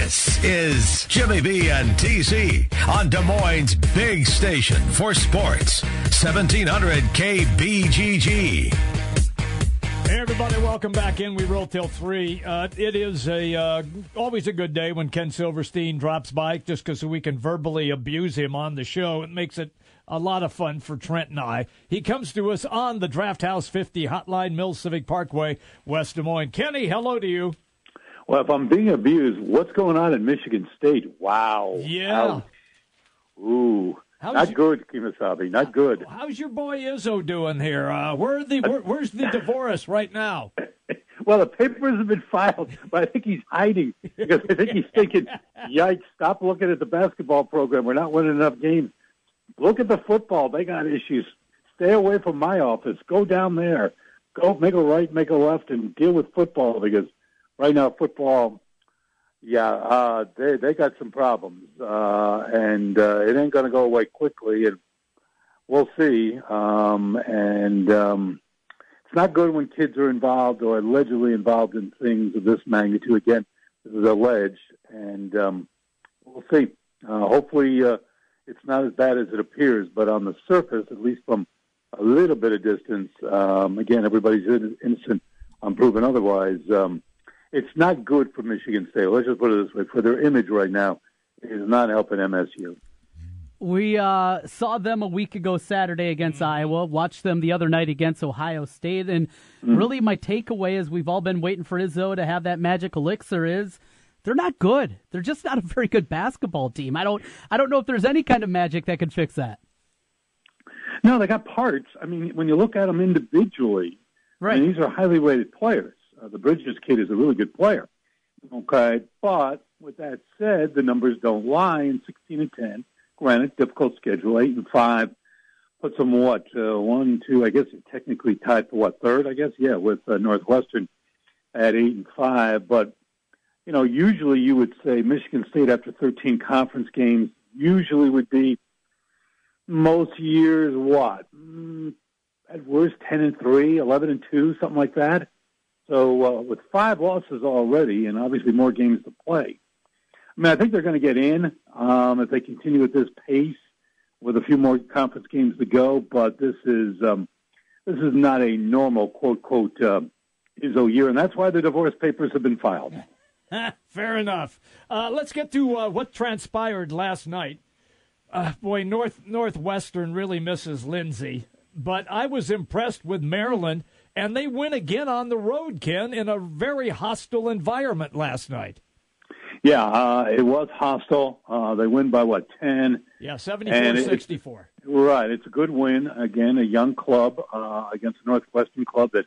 This is Jimmy B and TC on Des Moines' big station for sports, 1700 KBGG. Hey everybody, welcome back in. We roll till three. Uh, it is a uh, always a good day when Ken Silverstein drops by, just because we can verbally abuse him on the show. It makes it a lot of fun for Trent and I. He comes to us on the Draft House 50 Hotline Mill Civic Parkway, West Des Moines. Kenny, hello to you. Well, if I'm being abused, what's going on in Michigan State? Wow. Yeah. Ouch. Ooh. How's not your- good, Kemosabe. Not good. How's your boy Izzo doing here? Uh, where are the where, where's the divorce right now? Well, the papers have been filed, but I think he's hiding because I think he's thinking, "Yikes! Stop looking at the basketball program. We're not winning enough games. Look at the football. They got issues. Stay away from my office. Go down there. Go make a right, make a left, and deal with football because right now football, yeah, uh, they they got some problems, uh, and uh, it ain't going to go away quickly. And we'll see. Um, and um, it's not good when kids are involved or allegedly involved in things of this magnitude. Again, this is alleged, and um, we'll see. Uh, hopefully, uh, it's not as bad as it appears. But on the surface, at least from a little bit of distance, um, again, everybody's in- innocent unproven otherwise. Um, it's not good for Michigan State. Let's just put it this way: for their image right now, it is not helping MSU. We uh, saw them a week ago Saturday against Iowa, watched them the other night against Ohio State, and really my takeaway is we've all been waiting for Izzo to have that magic elixir is they're not good. They're just not a very good basketball team. I don't I don't know if there's any kind of magic that could fix that. No, they got parts. I mean, when you look at them individually, I mean, these are highly rated players. Uh, the Bridges kid is a really good player. Okay, but with that said, the numbers don't lie. In 16 and 10, granted, difficult schedule, eight and five, puts them what uh, one, two. I guess technically tied for what third? I guess yeah, with uh, Northwestern at eight and five. But you know, usually you would say Michigan State after 13 conference games usually would be most years what mm, at worst 10 and 3 11 and 2 something like that so uh, with five losses already and obviously more games to play i mean i think they're going to get in um, if they continue at this pace with a few more conference games to go but this is um, this is not a normal quote quote uh, Izzo year and that's why the divorce papers have been filed Fair enough. Uh, let's get to uh, what transpired last night. Uh, boy, North Northwestern really misses Lindsey, but I was impressed with Maryland, and they win again on the road, Ken, in a very hostile environment last night. yeah uh, it was hostile uh, they win by what 10 Yeah, And it- 74-64. Right. It's a good win. Again, a young club uh, against a Northwestern club that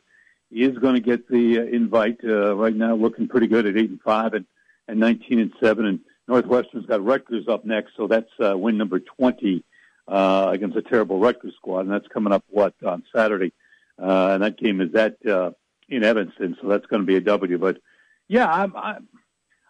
is going to get the uh, invite. Uh, right now, looking pretty good at eight and five and, and nineteen and seven. And Northwestern's got Rutgers up next, so that's uh, win number twenty uh, against a terrible Rutgers squad, and that's coming up what on Saturday. Uh, and that game is at uh, in Evanston, so that's going to be a W. But yeah, I'm, I'm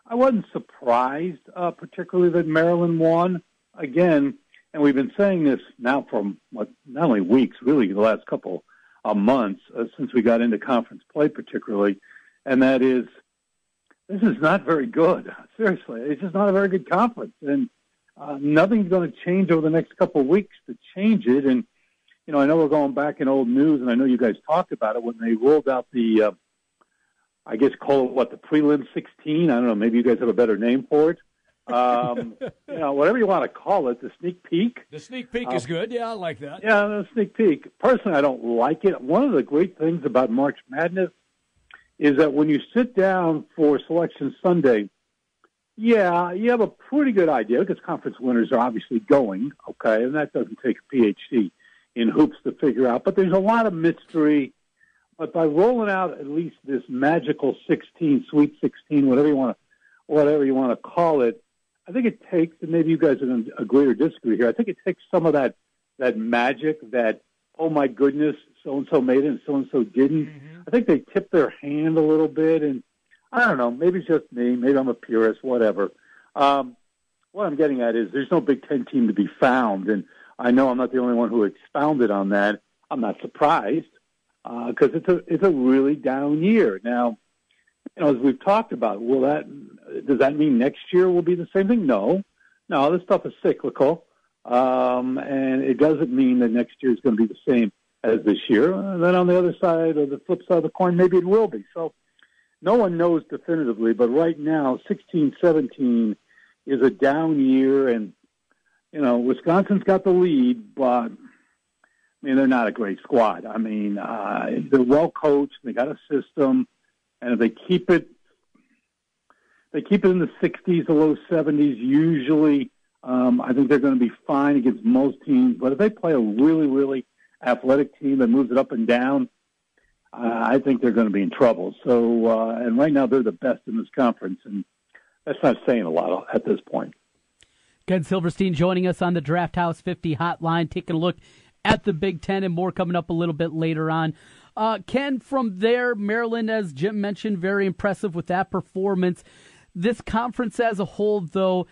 I wasn't surprised, uh, particularly that Maryland won again. And we've been saying this now for what, not only weeks, really the last couple of months uh, since we got into conference play, particularly, and that is this is not very good. Seriously, it's just not a very good conference, and uh, nothing's going to change over the next couple of weeks to change it. And you know, I know we're going back in old news, and I know you guys talked about it when they rolled out the, uh, I guess call it what the prelim 16. I don't know. Maybe you guys have a better name for it. Um, you know, whatever you want to call it, the sneak peek. The sneak peek is good. Yeah, I like that. Yeah, the sneak peek. Personally, I don't like it. One of the great things about March Madness is that when you sit down for Selection Sunday, yeah, you have a pretty good idea because conference winners are obviously going, okay, and that doesn't take a PhD in hoops to figure out. But there's a lot of mystery. But by rolling out at least this magical 16, Sweet 16, whatever you want to, whatever you want to call it, I think it takes, and maybe you guys are going to agree or disagree here. I think it takes some of that that magic, that oh my goodness, so and so made it and so and so didn't. I think they tip their hand a little bit, and I don't know. Maybe it's just me. Maybe I'm a purist. Whatever. Um, what I'm getting at is there's no Big Ten team to be found, and I know I'm not the only one who expounded on that. I'm not surprised because it's a it's a really down year now. You know, as we've talked about, will that does that mean next year will be the same thing? No, no. This stuff is cyclical, um, and it doesn't mean that next year is going to be the same as this year. And then on the other side, or the flip side of the coin, maybe it will be. So no one knows definitively, but right now, 16, 17 is a down year, and you know Wisconsin's got the lead, but I mean, they're not a great squad. I mean, uh, they're well coached. They got a system, and if they keep it, they keep it in the 60s, the low 70s. Usually, um, I think they're going to be fine against most teams. But if they play a really, really athletic team that moves it up and down, uh, I think they're going to be in trouble. So, uh, and right now they're the best in this conference, and that's not saying a lot at this point. Ken Silverstein joining us on the Draft House 50 hotline, taking a look at the Big Ten, and more coming up a little bit later on. Uh, Ken, from there, Maryland, as Jim mentioned, very impressive with that performance. This conference as a whole, though,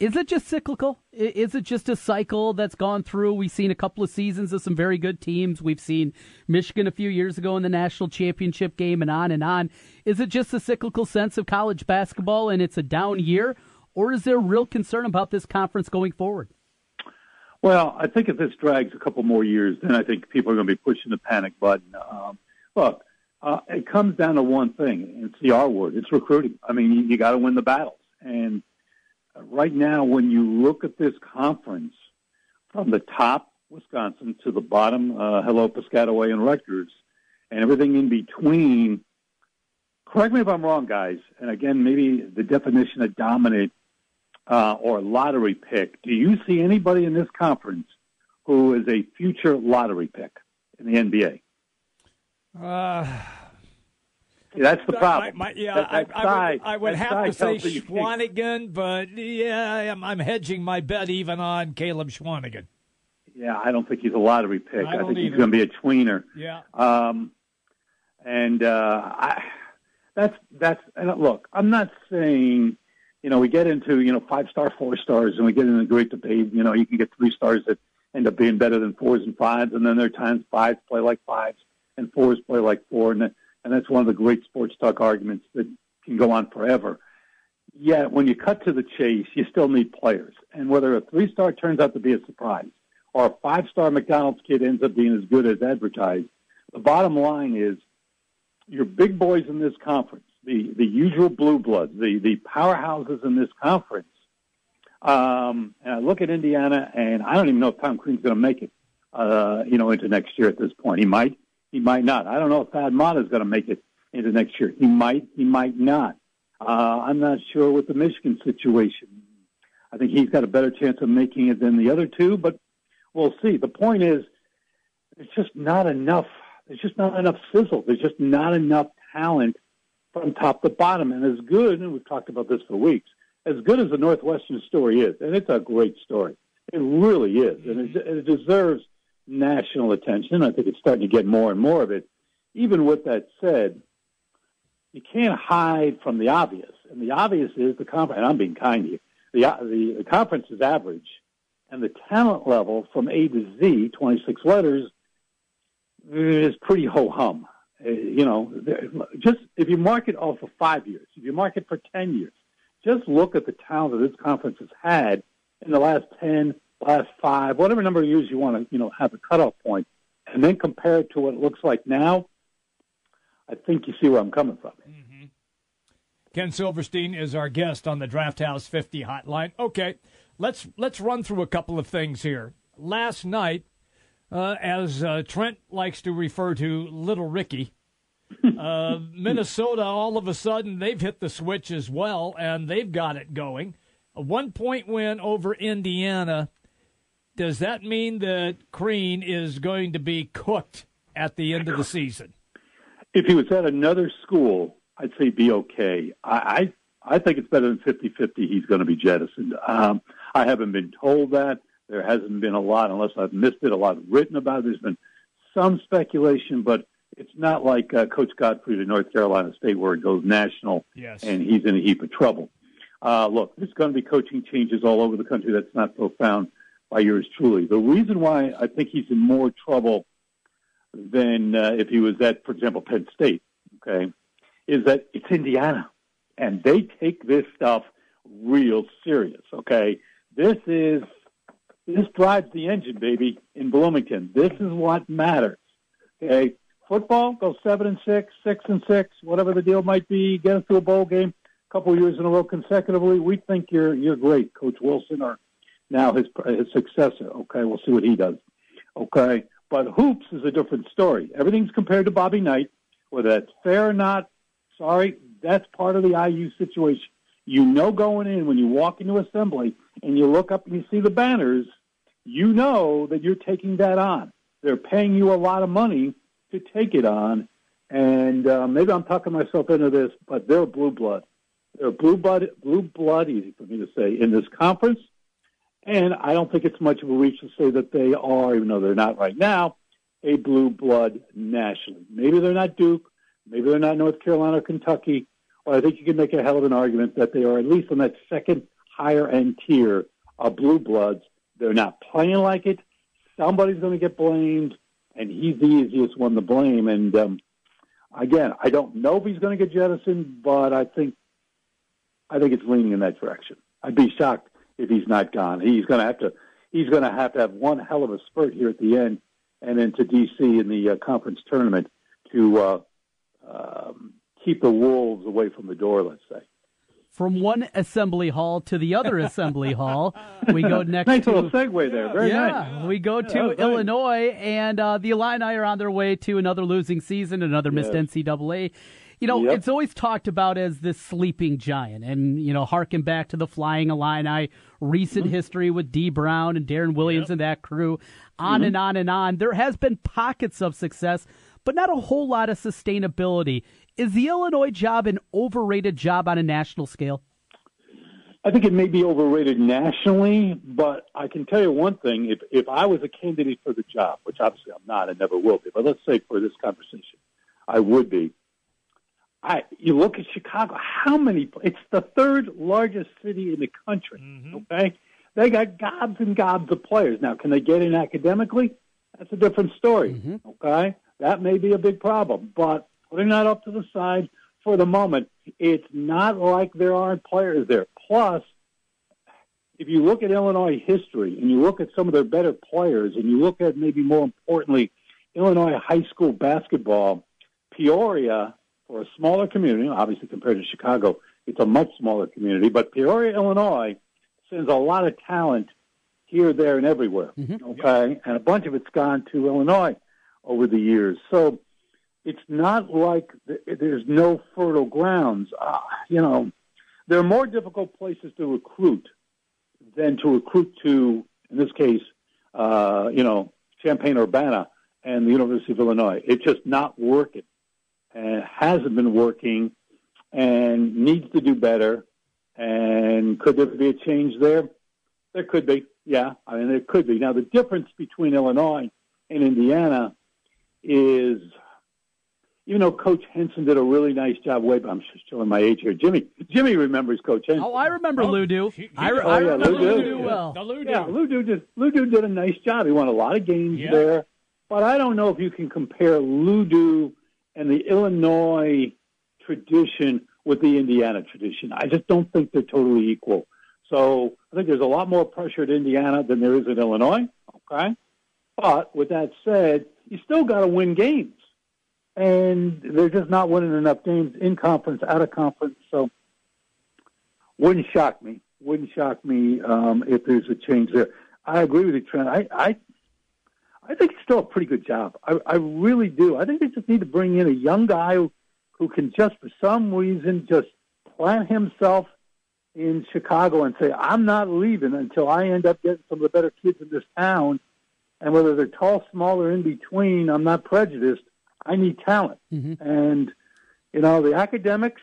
is it just cyclical? Is it just a cycle that's gone through? We've seen a couple of seasons of some very good teams. We've seen Michigan a few years ago in the national championship game and on and on. Is it just a cyclical sense of college basketball and it's a down year? Or is there real concern about this conference going forward? Well, I think if this drags a couple more years, then I think people are going to be pushing the panic button. Um, look, uh, it comes down to one thing. It's the R word. It's recruiting. I mean, you, you got to win the battles. And right now, when you look at this conference, from the top, Wisconsin, to the bottom, uh, hello, Piscataway and Rutgers, and everything in between. Correct me if I'm wrong, guys. And again, maybe the definition of dominant uh, or lottery pick. Do you see anybody in this conference who is a future lottery pick in the NBA? Uh, that's the problem. My, my, yeah, that, that I, side, I, would, I would have to say Swanigan, but yeah, I'm, I'm, hedging my bet even on Caleb Swanigan. Yeah, I don't think he's a lottery pick. I, I think either. he's going to be a tweener. Yeah. Um, and uh, I, that's that's and look. I'm not saying you know, we get into, you know, five star, four stars, and we get into a great debate. You know, you can get three stars that end up being better than fours and fives, and then there are times fives play like fives and fours play like four, and, and that's one of the great sports talk arguments that can go on forever. Yet, when you cut to the chase, you still need players. And whether a three star turns out to be a surprise or a five star McDonald's kid ends up being as good as advertised, the bottom line is your big boys in this conference the, the usual blue bloods, the, the powerhouses in this conference. Um, and I look at Indiana, and I don't even know if Tom Crean's going to make it, uh, you know, into next year at this point. He might, he might not. I don't know if Thad Matta is going to make it into next year. He might, he might not. Uh, I'm not sure with the Michigan situation. I think he's got a better chance of making it than the other two, but we'll see. The point is, there's just not enough. There's just not enough sizzle. There's just not enough talent from top to bottom. And as good, and we've talked about this for weeks, as good as the Northwestern story is, and it's a great story, it really is, and it, mm-hmm. it deserves national attention. I think it's starting to get more and more of it. Even with that said, you can't hide from the obvious, and the obvious is the conference. And I'm being kind here. The, the the conference is average, and the talent level from A to Z, 26 letters, is pretty ho hum. Uh, you know, just if you mark it off of five years, if you mark it for 10 years, just look at the talent that this conference has had in the last 10, last five, whatever number of years you want to, you know, have a cutoff point, and then compare it to what it looks like now. I think you see where I'm coming from. Mm-hmm. Ken Silverstein is our guest on the Draft House 50 hotline. Okay, let's let's run through a couple of things here. Last night, uh, as uh, Trent likes to refer to Little Ricky. Uh, Minnesota, all of a sudden, they've hit the switch as well, and they've got it going. A one point win over Indiana. Does that mean that Crean is going to be cooked at the end of the season? If he was at another school, I'd say be okay. I, I, I think it's better than 50 50 he's going to be jettisoned. Um, I haven't been told that. There hasn't been a lot, unless I've missed it, a lot written about it. There's been some speculation, but it's not like uh, Coach Gottfried at North Carolina State where it goes national yes. and he's in a heap of trouble. Uh, look, there's going to be coaching changes all over the country. That's not profound by yours truly. The reason why I think he's in more trouble than uh, if he was at, for example, Penn State, okay, is that it's Indiana. and they take this stuff real serious. Okay, this is this drives the engine, baby, in Bloomington. This is what matters. Okay, football go seven and six, six and six, whatever the deal might be. Get us to a bowl game, a couple of years in a row consecutively. We think you're you're great, Coach Wilson, or now his his successor. Okay, we'll see what he does. Okay, but hoops is a different story. Everything's compared to Bobby Knight, whether that's fair or not. Sorry, that's part of the IU situation. You know, going in when you walk into assembly and you look up and you see the banners, you know that you're taking that on. They're paying you a lot of money to take it on. And uh, maybe I'm talking myself into this, but they're blue blood. They're blue blood, blue blood, easy for me to say, in this conference. And I don't think it's much of a reach to say that they are, even though they're not right now, a blue blood nationally. Maybe they're not Duke. Maybe they're not North Carolina or Kentucky. Well, I think you can make a hell of an argument that they are at least on that second higher end tier of blue bloods. They're not playing like it. Somebody's going to get blamed and he's the easiest one to blame. And um, again, I don't know if he's going to get jettisoned, but I think I think it's leaning in that direction. I'd be shocked if he's not gone. He's going to have to he's going to have to have one hell of a spurt here at the end, and then to DC in the uh, conference tournament to uh, um, keep the wolves away from the door. Let's say from one assembly hall to the other assembly hall. We go next nice to little segue there. Very yeah, nice. we go to yeah, Illinois, and uh, the Illini are on their way to another losing season, another missed Yes. NCAA. You know, Yep. it's always talked about as this sleeping giant, and you know, harken back to the Flying Illini, recent Mm-hmm. history with Dee Brown and Deron Williams and that crew, on Mm-hmm. and on and on. There has been pockets of success, but not a whole lot of sustainability. Is the Illinois job an overrated job on a national scale? I think it may be overrated nationally, but I can tell you one thing: if if I was a candidate for the job, which obviously I'm not, and never will be, but let's say for this conversation, I would be. I you look at Chicago. How many? It's the third largest city in the country. Mm-hmm. Okay, they got gobs and gobs of players. Now, can they get in academically? That's a different story. Mm-hmm. Okay, that may be a big problem, but putting that up to the side for the moment, it's not like there aren't players there. Plus, if you look at Illinois history and you look at some of their better players and you look at maybe more importantly, Illinois high school basketball, Peoria, for a smaller community, obviously compared to Chicago, it's a much smaller community, but Peoria, Illinois sends a lot of talent here, there, and everywhere. Mm-hmm. Okay, and a bunch of it's gone to Illinois over the years. So it's not like th- there's no fertile grounds. Uh, you know, there are more difficult places to recruit than to recruit to, in this case, uh, you know, Champaign Urbana and the University of Illinois. It's just not working and hasn't been working and needs to do better. And could there be a change there? There could be. Yeah, I mean, there could be. Now, the difference between Illinois and Indiana is, even though Coach Henson did a really nice job way, back, I'm just showing my age here. Jimmy, Jimmy remembers Coach Henson. Oh, I remember Oh, Lou Do. he- he- I, re- oh, I yeah, remember Lou Lou Do. Do well. The Lou Yeah, do. Lou did Lou did a nice job. He won a lot of games Yeah. there, but I don't know if you can compare Ludu and the Illinois tradition with the Indiana tradition. I just don't think they're totally equal. So I think there's a lot more pressure at Indiana than there is at Illinois. Okay, but with that said, you still got to win games, and they're just not winning enough games in conference, out of conference. So wouldn't shock me. Wouldn't shock me um, if there's a change there. I agree with you, Trent. I, I, I think it's still a pretty good job. I, I really do. I think they just need to bring in a young guy who, who can just, for some reason, just plant himself in Chicago and say, "I'm not leaving until I end up getting some of the better kids in this town." And whether they're tall, small, or in between, I'm not prejudiced. I need talent, and you know the academics.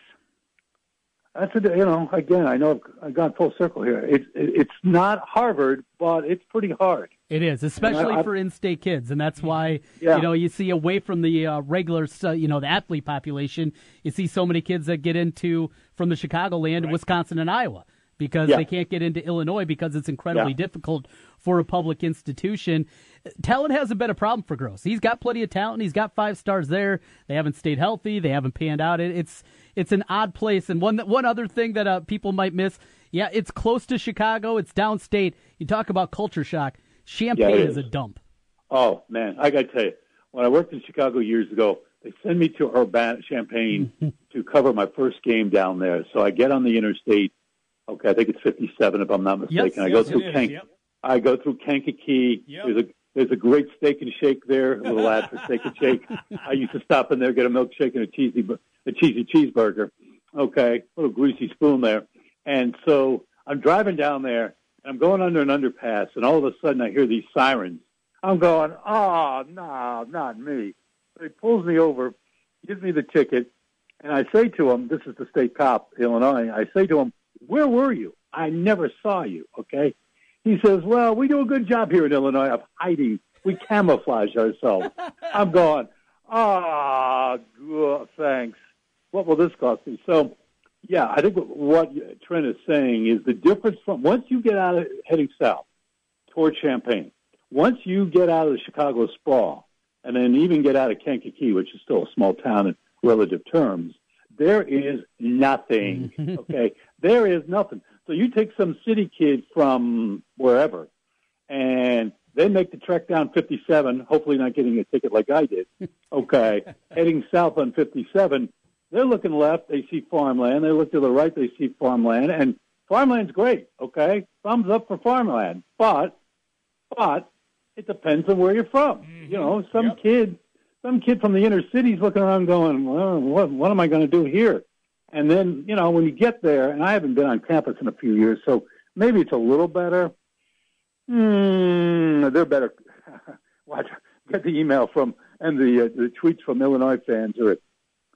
That's a, you know again I know I've, gone full circle here. It's it's not Harvard, but it's pretty hard. It is, especially I- for in-state kids, and that's why Yeah. you know you see away from the uh, regular, uh, you know, the athlete population, you see so many kids that get into from the Chicagoland, Wisconsin, and Iowa because Yeah. they can't get into Illinois because it's incredibly Yeah. difficult for a public institution. Talent hasn't been a problem for Groce. He's got plenty of talent. He's got five stars there. They haven't stayed healthy. They haven't panned out. It, it's it's an odd place. And one one other thing that uh, people might miss, yeah, it's close to Chicago. It's downstate. You talk about culture shock. Champaign Yeah, is is. a dump. Oh man, I got to tell you, when I worked in Chicago years ago, they sent me to Urbana, Champaign to cover my first game down there. So I get on the interstate. Okay, I think it's 57 if I'm not mistaken. I go yes, through Kank- yep. I go through Kankakee. Yep. There's a there's a great steak and shake there, a little ad for steak and shake. I used to stop in there, get a milkshake and a cheesy a cheesy cheeseburger. Okay, little greasy spoon there. And so I'm driving down there, and I'm going under an underpass, and all of a sudden I hear these sirens. I'm going, oh no, not me. So he pulls me over, gives me the ticket, and I say to him, this is the state cop, Illinois. I say to him, where were you? I never saw you. Okay. He says, well, we do a good job here in Illinois of hiding. We camouflage ourselves. I'm going, ah, good, thanks. What will this cost me? So, yeah, I think what Trent is saying is the difference from once you get out of heading south toward Champaign, once you get out of the Chicago sprawl, and then even get out of Kankakee, which is still a small town in relative terms, there is nothing. okay, there is nothing. So you take some city kid from wherever, and they make the trek down 57, hopefully not getting a ticket like I did. Okay, heading south on 57, they're looking left, they see farmland. They look to the right, they see farmland, and farmland's great. Okay, thumbs up for farmland, but but it depends on where you're from. Mm-hmm. You know, some Yep. kid, some kid from the inner city's looking around going, well, what, what am I going to do here? And then, you know, when you get there, and I haven't been on campus in a few years, so maybe it's a little better. Hmm, they're better. Watch, get the email from and the uh, the tweets from Illinois fans or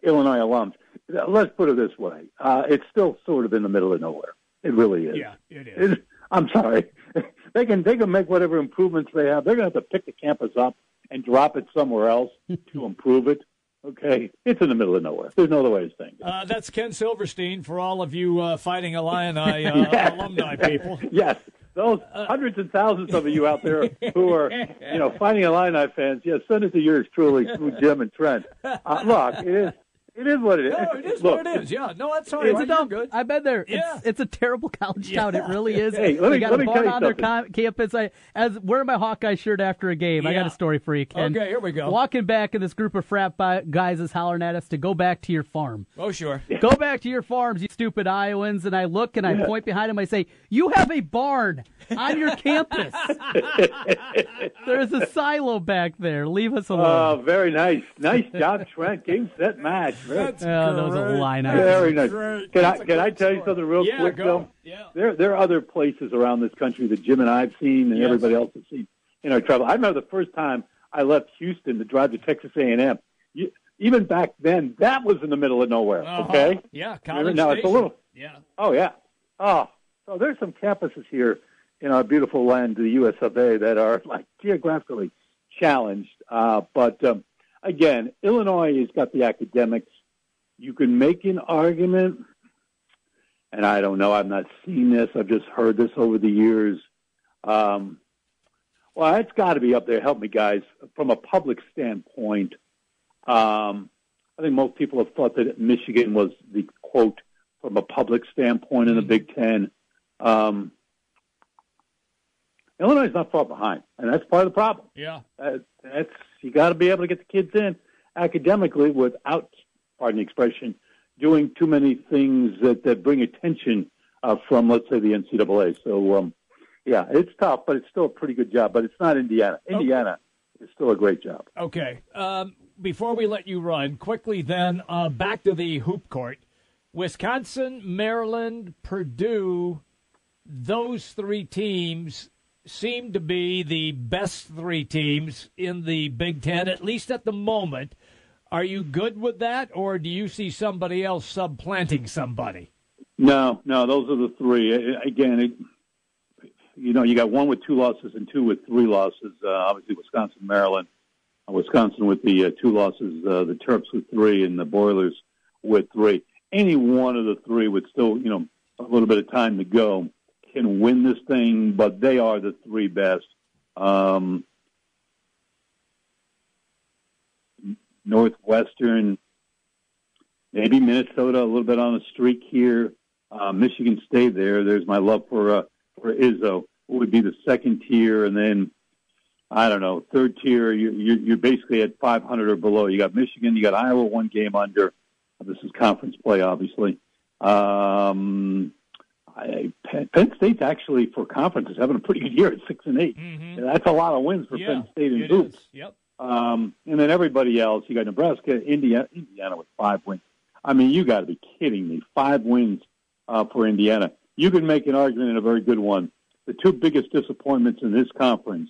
Illinois alums. Let's put it this way: uh, it's still sort of in the middle of nowhere. It really is. Yeah, it is. It- I'm sorry. they can they can make whatever improvements they have. They're going to have to pick the campus up and drop it somewhere else to improve it. Okay, it's in the middle of nowhere. There's no other way to say it. Uh, that's Ken Silverstein for all of you uh, Fighting Illini uh, Yeah. alumni people. Yes, those hundreds and thousands of you out there who are, you know, fighting Illini fans. Yes, send it to yours truly through Jim and Trent. Uh, look, it is it is what it is. No, it is look, what it is. Yeah, no, that's all right. It's a You're dump. good. I've been there. Yeah. It's it's a terrible college town. It really is. Hey, let they me- got let a me barn tell you on their something. com- campus. I as wearing my Hawkeye shirt after a game. I got a story for you, Ken. Okay, here we go. Walking back, and this group of frat guys is hollering at us to go back to your farm. Oh, sure. Go back to your farms, you stupid Iowans. And I look and I point behind him. I say, You have a barn on your campus. There's a silo back there. Leave us alone." Oh, alone. very nice, nice job, Trent. Game, set, match. Very, That's Oh, those are great. line That's very nice. great. Can I That's a can I great tell you something real yeah, quick, go. Bill? Yeah. There, there are other places around this country that Jim and I've seen, and Yes. everybody else has seen in our travel. I remember the first time I left Houston to drive to Texas A&M. You, even back then, that was in the middle of nowhere. Uh-huh. Okay. Yeah, Remember, College now it's a little. Yeah. Oh yeah. Oh, so there's some campuses here in our beautiful land, the U.S. of A., that are like geographically challenged. Uh, but um, again, Illinois has got the academics. You can make an argument, and I don't know. I've not seen this. I've just heard this over the years. Um, well, it's got to be up there. Help me, guys. From a public standpoint, um, I think most people have thought that Michigan was the quote from a public standpoint in the Big Ten. Um, Illinois is not far behind, and that's part of the problem. Yeah. Uh, that's you got to be able to get the kids in academically without, pardon the expression, doing too many things that, that bring attention uh, from, let's say, the NCAA. So, um, yeah, it's tough, but it's still a pretty good job. But it's not Indiana. Indiana is still a great job. Okay. Um, before we let you run, quickly then, uh, back to the hoop court. Wisconsin, Maryland, Purdue, those three teams seem to be the best three teams in the Big Ten, at least at the moment. Are you good with that, or do you see somebody else supplanting somebody? No, no, those are the three. Again, it, you know, you got one with two losses and two with three losses. Uh, obviously, Wisconsin, Maryland. Uh, Wisconsin with the uh, two losses, uh, the Terps with three, and the Boilers with three. Any one of the three with still, you know, a little bit of time to go can win this thing, but they are the three best. Um, Northwestern, maybe Minnesota, a little bit on a streak here. Uh, Michigan State there. There's my love for uh, for Izzo. Would be the second tier, and then I don't know, third tier. You, you, you're basically at 500 or below. You got Michigan, you got Iowa, one game under. This is conference play, obviously. Um, I, Penn State's actually for conference is having a pretty good year at six and 8 mm-hmm. That's a lot of wins for yeah, Penn State and. Is. Yep. Um, and then everybody else, you got Nebraska, Indiana, Indiana with five wins. I mean, you got to be kidding me! Five wins uh, for Indiana. You can make an argument, and a very good one. The two biggest disappointments in this conference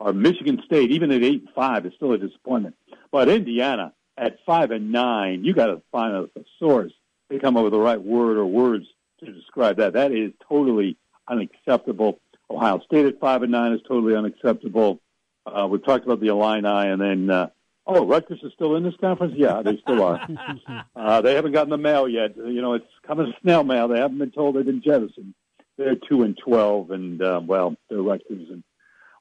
are Michigan State, even at eight and five, is still a disappointment. But Indiana at five and nine, you got to find a, source to come up with the right word or words to describe that. That is totally unacceptable. Ohio State at five and nine is totally unacceptable. Uh, we've talked about the Illini, and then uh, oh, Rutgers is still in this conference. Yeah, they still are. uh, they haven't gotten the mail yet. You know, it's coming snail mail. They haven't been told they've been jettisoned. They're two and twelve, and uh, well, they're Rutgers, and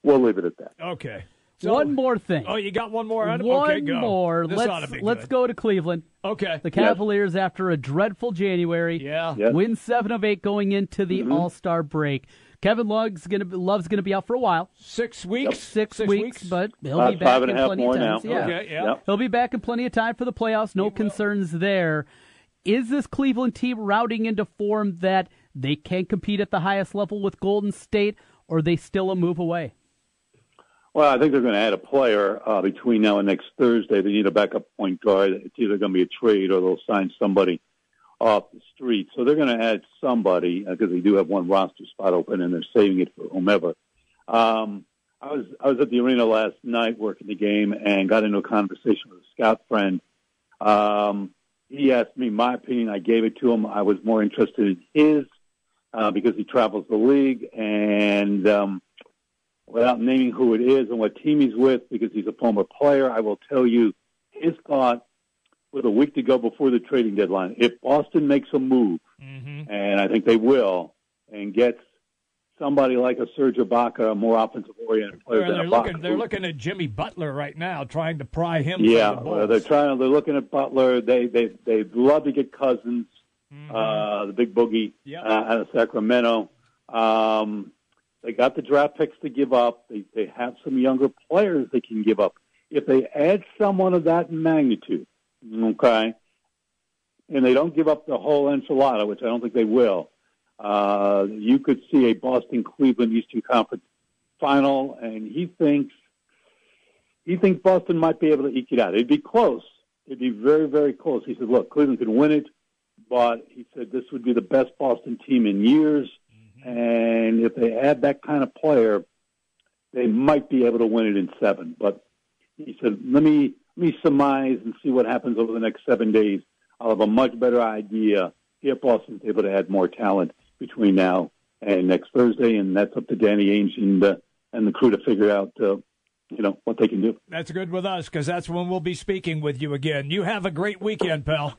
we'll leave it at that. Okay. So, one more thing. Oh, you got one more? One okay, go. more. This let's let's go to Cleveland. Okay. The Cavaliers, yes. after a dreadful January, yeah, yes. win seven of eight going into the mm-hmm. All Star break. Kevin Love's gonna be, Love's gonna be out for a while. Six weeks. Yep. Six, Six weeks, weeks, but he'll About be back five and in a half plenty more of time. now. Yeah. Okay, yeah. Yep. He'll be back in plenty of time for the playoffs. No concerns there. Is this Cleveland team routing into form that they can compete at the highest level with Golden State, or are they still a move away? Well, I think they're going to add a player uh, between now and next Thursday. They need a backup point guard. It's either going to be a trade or they'll sign somebody off the street. So they're going to add somebody because uh, they do have one roster spot open and they're saving it for whomever. Um, I was I was at the arena last night working the game and got into a conversation with a scout friend. Um, he asked me my opinion. I gave it to him. I was more interested in his uh, because he travels the league and. Um, without naming who it is and what team he's with because he's a former player, I will tell you his thought with a week to go before the trading deadline. If Boston makes a move, mm-hmm. and I think they will, and gets somebody like a Serge Ibaka, a more offensive oriented player well, than they're Ibaka. Looking, they're looking at Jimmy Butler right now, trying to pry him. Yeah, the well, they're trying. They're looking at Butler. They they they love to get Cousins, mm-hmm. uh, the big boogie yep. uh, out of Sacramento. Um, they got the draft picks to give up. They they have some younger players they can give up. If they add someone of that magnitude, okay, and they don't give up the whole enchilada, which I don't think they will, uh, you could see a Boston Cleveland Eastern Conference final, and he thinks he thinks Boston might be able to eke it out. It'd be close. It'd be very very close. He said, "Look, Cleveland could win it." But he said this would be the best Boston team in years. And if they add that kind of player, they might be able to win it in seven. But he said, let me me surmise and see what happens over the next seven days. I'll have a much better idea if Boston's able to add more talent between now and next Thursday, and that's up to Danny Ainge and uh, and the crew to figure out. Uh, you know what they can do. That's good with us because that's when we'll be speaking with you again. You have a great weekend, pal.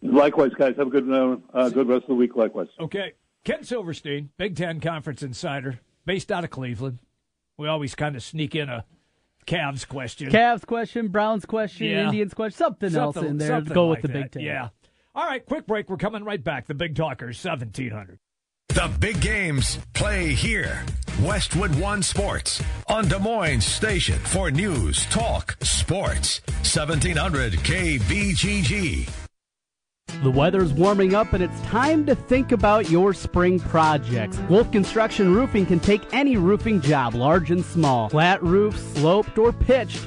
Likewise, guys. Have a good uh, uh, good rest of the week. Likewise. Okay. Ken Silverstein, Big Ten Conference Insider, based out of Cleveland. We always kind of sneak in a Cavs question. Cavs question, Browns question, Yeah. Indians question, something, Something- else in there. something Go like with the that. Big Ten. Yeah. All right, quick break. We're coming right back. The Big Talkers, 1700. The big games play here. Westwood One Sports on Des Moines Station for news, talk, sports. 1700 KBGG. The weather's warming up and it's time to think about your spring projects. Wolf Construction Roofing can take any roofing job, large and small. Flat roof, sloped, or pitched.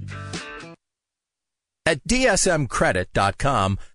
At dsmcredit.com,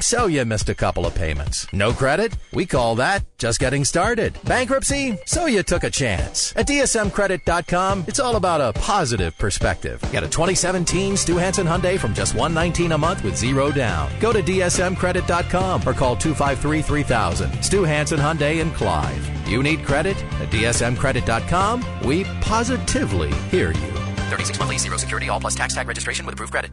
so you missed a couple of payments. No credit? We call that just getting started. Bankruptcy? So you took a chance. At DSMCredit.com, it's all about a positive perspective. Get a 2017 Stu Hansen Hyundai from just 119 a month with zero down. Go to DSMCredit.com or call 253 3000. Stu Hansen Hyundai in Clive. You need credit? At DSMCredit.com, we positively hear you. 36 monthly zero security all plus tax tag registration with approved credit.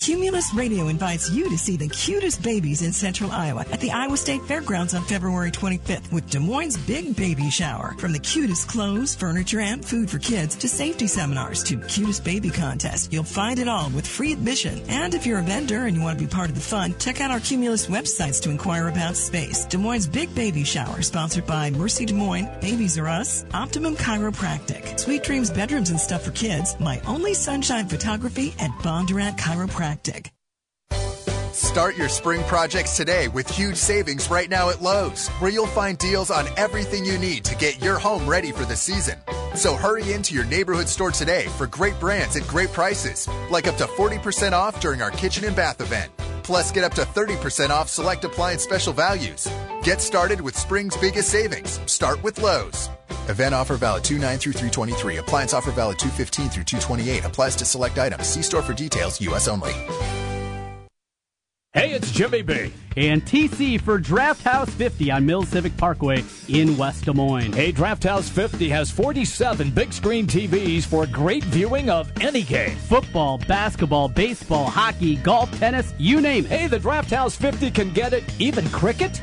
Cumulus Radio invites you to see the cutest babies in central Iowa at the Iowa State Fairgrounds on February 25th with Des Moines Big Baby Shower. From the cutest clothes, furniture, and food for kids to safety seminars to cutest baby contest, you'll find it all with free admission. And if you're a vendor and you want to be part of the fun, check out our Cumulus websites to inquire about space. Des Moines Big Baby Shower, sponsored by Mercy Des Moines, Babies R Us, Optimum Chiropractic, Sweet Dreams Bedrooms and Stuff for Kids, My Only Sunshine Photography, and Bondurant Chiropractic. Start your spring projects today with huge savings right now at Lowe's, where you'll find deals on everything you need to get your home ready for the season. So hurry into your neighborhood store today for great brands at great prices, like up to 40% off during our kitchen and bath event. Plus, get up to 30% off select appliance special values. Get started with spring's biggest savings. Start with Lowe's. Event offer valid 29 through 323. Appliance offer valid 215 through 228. Applies to select items. See store for details. U.S. only. Hey, it's Jimmy B. And TC for Draft House 50 on Mills Civic Parkway in West Des Moines. Hey, Draft House 50 has 47 big screen TVs for great viewing of any game. Football, basketball, baseball, hockey, golf, tennis, you name it. Hey, the Draft House 50 can get it, even cricket.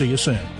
See you soon.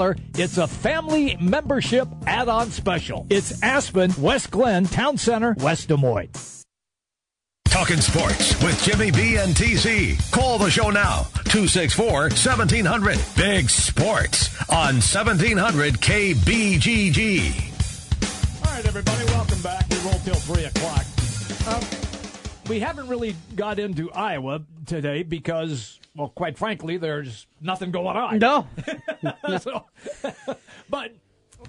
it's a family membership add on special. It's Aspen, West Glen, Town Center, West Des Moines. Talking sports with Jimmy B and TC. Call the show now. 264 1700. Big Sports on 1700 KBGG. All right, everybody, welcome back. We roll till 3 o'clock. Um, we haven't really got into Iowa today because well, quite frankly, there's nothing going on. No. so, but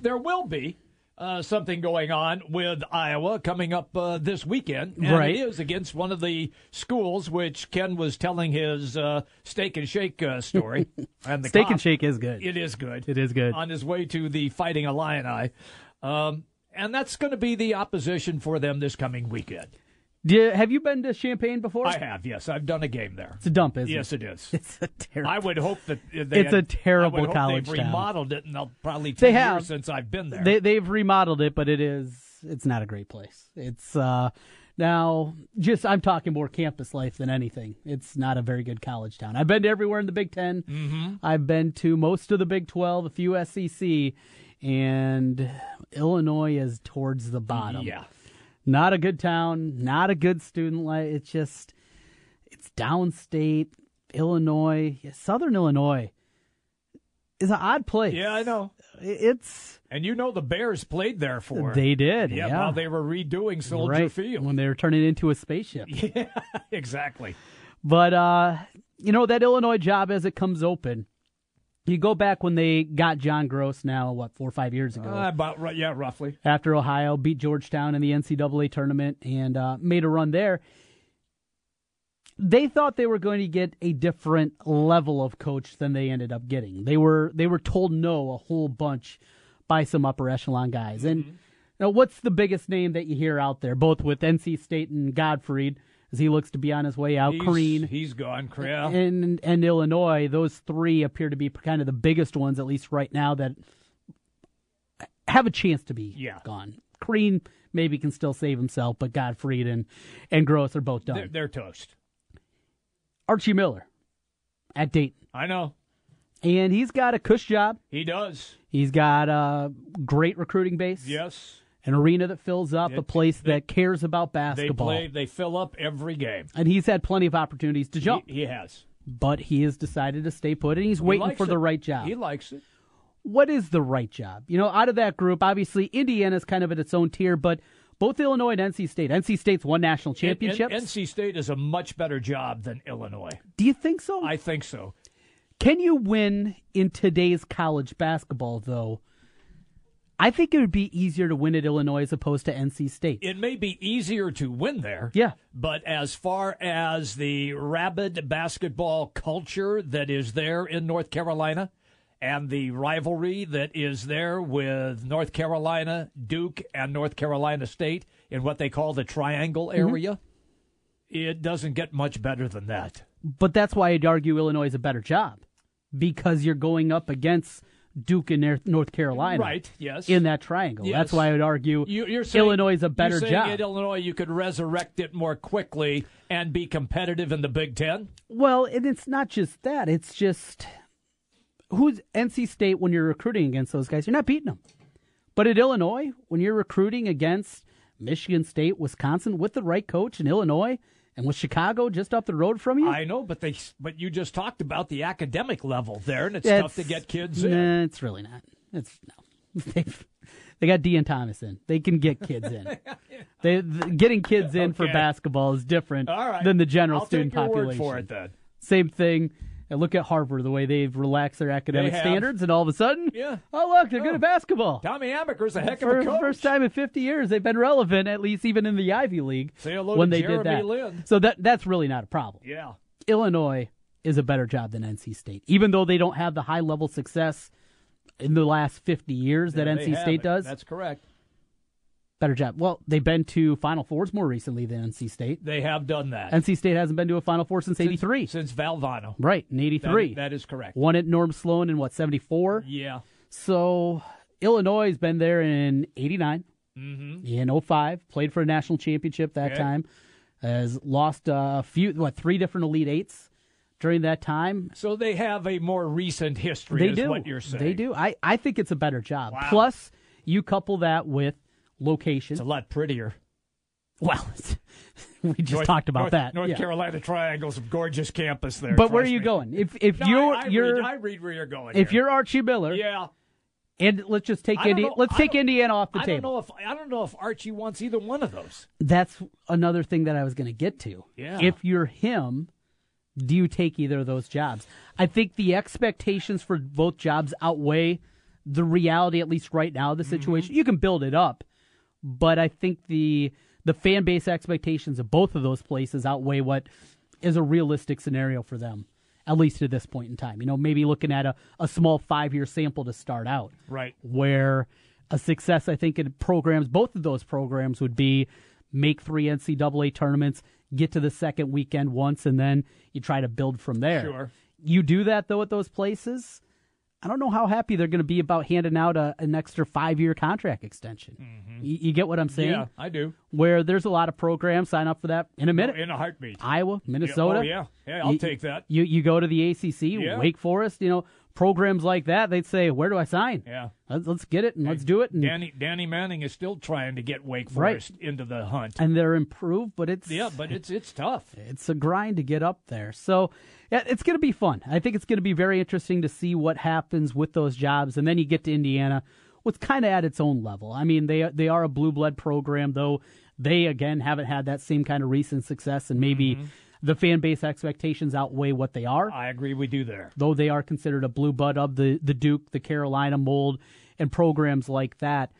there will be uh, something going on with Iowa coming up uh, this weekend. And right. It is against one of the schools which Ken was telling his uh, steak and shake uh, story. and the steak cop, and shake is good. It is good. It is good. On his way to the Fighting Illini. Um, and that's going to be the opposition for them this coming weekend. You, have you been to Champaign before? I have, yes. I've done a game there. It's a dump, isn't yes, it? Yes, it is. It's a terrible. I would hope that they it's had, a terrible I would college hope they've town. remodeled it, and they'll probably they ten have years since I've been there. They, they've remodeled it, but it is it's not a great place. It's uh, now just I'm talking more campus life than anything. It's not a very good college town. I've been to everywhere in the Big 10 mm-hmm. I've been to most of the Big Twelve, a few SEC. and Illinois is towards the bottom. Yeah. Not a good town, not a good student life. It's just, it's downstate. Illinois, Southern Illinois is an odd place. Yeah, I know. It's And you know the Bears played there for. they did. yeah, Yeah, while they were redoing Soldier right Field. when they were turning it into a spaceship. Yeah, exactly. But uh, you know that Illinois job as it comes open. You go back when they got John Groce now, what four or five years ago, Uh, about yeah, roughly. after Ohio beat Georgetown in the NCAA tournament and uh, made a run there. They thought they were going to get a different level of coach than they ended up getting. They were they were told no a whole bunch by some upper echelon guys. And now, what's the biggest name that you hear out there, both with NC State and Gottfried, as he looks to be on his way out? He's, Crean he's gone. Yeah. and and Illinois, those three appear to be kind of the biggest ones, at least right now, that have a chance to be Yeah. gone. Crean maybe can still save himself, but Gottfried and and Groce are both done. They're, they're toast. Archie Miller at Dayton, I know. and he's got a cush job. He does. He's got a great recruiting base, Yes. An arena that fills up, a place they- that cares about basketball. They play. They fill up every game. and he's had plenty of opportunities to jump. He, he has. but he has decided to stay put, and he's waiting likes for it. the right job. He likes it. what is the right job? You know, out of that group, obviously Indiana's kind of at its own tier, but both Illinois and NC State. NC State's won national championships. N- NC State is a much better job than Illinois. Do you think so? I think so. Can you win in today's college basketball, though? I think it would be easier to win at Illinois as opposed to NC State. It may be easier to win there. Yeah. But as far as the rabid basketball culture that is there in North Carolina and the rivalry that is there with North Carolina, Duke, and North Carolina State in what they call the triangle Mm-hmm. area, it doesn't get much better than that. But that's why I'd argue Illinois is a better job because you're going up against Duke and North- Carolina. Right, yes. In that triangle. Yes. That's why I would argue You, you're saying, Illinois is a better you're saying job. At Illinois, you could resurrect it more quickly and be competitive in the Big Ten. Well, and it's not just that. It's just who's NC State when you're recruiting against those guys, you're not beating them. But at Illinois, when you're recruiting against Michigan State, Wisconsin with the right coach in Illinois, and with Chicago just up the road from you, I know, but they but you just talked about the academic level there, and it's it's- tough to get kids in. Nah, it's really not. It's no. They've, they got Dean Thomas in. They can get kids in. they the, getting kids in for basketball is different right, than the general I'll student population. For it then. Same thing. And look at Harvard, the way they've relaxed their academic standards, and all of a sudden, Yeah. oh look, they're good Oh. at basketball. Tommy Amaker's a heck of For a the coach. first time in 50 years, they've been relevant, at least even in the Ivy League, Say hello when to they Jeremy did that. Lin. So that that's really not a problem. Yeah, Illinois is a better job than NC State, even though they don't have the high level success in the last 50 years that Yeah, they NC State it. does. That's correct. Better job. Well, they've been to Final Fours more recently than NC State. They have done that. NC State hasn't been to a Final Four since Since- '83. since Valvano. Right, in That- '83. that is correct. One at Norm Sloan in what '74. Yeah. So Illinois has been there in '89, Mm-hmm. in 05, played for a national championship that Okay. time, has lost a few, what, three different Elite Eights during that time. So they have a more recent history. They is do. What you're saying? They do. I, I think it's a better job. Wow. Plus, you couple that with location. It's a lot prettier. well, we just North- talked about North- that. North yeah. Carolina Triangle's a gorgeous campus there. But where are you me. going? If if No, you're I, I you're read, I read where you're going. if here. you're Archie Miller, yeah. and let's just take Indiana. Let's take Indiana off the I table. don't know if I don't know if Archie wants either one of those. That's another thing that I was going to get to. Yeah. If you're him, do you take either of those jobs? I think the expectations for both jobs outweigh the reality, at least right now, of the Mm-hmm. situation. You can build it up, but I think the the fan base expectations of both of those places outweigh what is a realistic scenario for them, at least at this point in time. You know, maybe looking at a, a small five year sample to start out Right. where a success, I think, in programs, both of those programs would be make three NCAA tournaments, get to the second weekend once, and then you try to build from there. Sure. You do that, though, at those places. I don't know how happy they're going to be about handing out a, an extra five year contract extension. You, you get what I'm saying? Mm-hmm. Yeah, I do. Where there's a lot of programs, sign up for that in a minute. In a heartbeat. Iowa, Minnesota. oh, yeah. Yeah, I'll You- take that. You you go to the ACC, Yeah. Wake Forest, you know, programs like that, they'd say, "Where do I sign? Yeah, let's, let's get it and let's do it." And, Danny Danny Manning is still trying to get Wake Forest right. into the hunt, and they're improved, but it's yeah, but it's it's tough. It's a grind to get up there. So yeah, it's going to be fun. I think it's going to be very interesting to see what happens with those jobs, and then you get to Indiana, what's kind of at its own level. I mean, they they are a blue blood program, though they again haven't had that same kind of recent success, and maybe. Mm-hmm the fan base expectations outweigh what they are. I agree we do there. Though they are considered a blue bud of the, the Duke, the Carolina mold, and programs like that,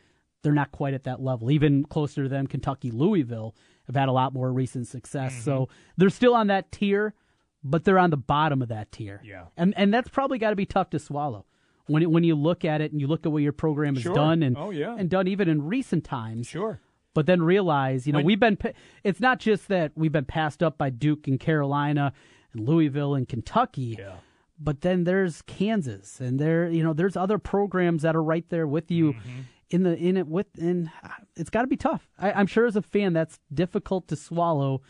they're not quite at that level. Even closer to them, Kentucky, Louisville have had a lot more recent success. Mm-hmm. So they're still on that tier, but they're on the bottom of that tier. Yeah. And and that's probably got to be tough to swallow. When it, when you look at it and you look at what your program has sure. done and oh, yeah. and done even in recent times. Sure but then realize, you know, when, we've been, it's not just that we've been passed up by Duke and Carolina and Louisville and Kentucky. Yeah. But then there's Kansas, and there, you know, there's other programs that are right there with you mm-hmm. in the in it with, and it's got to be tough. I, I'm sure as a fan, that's difficult to swallow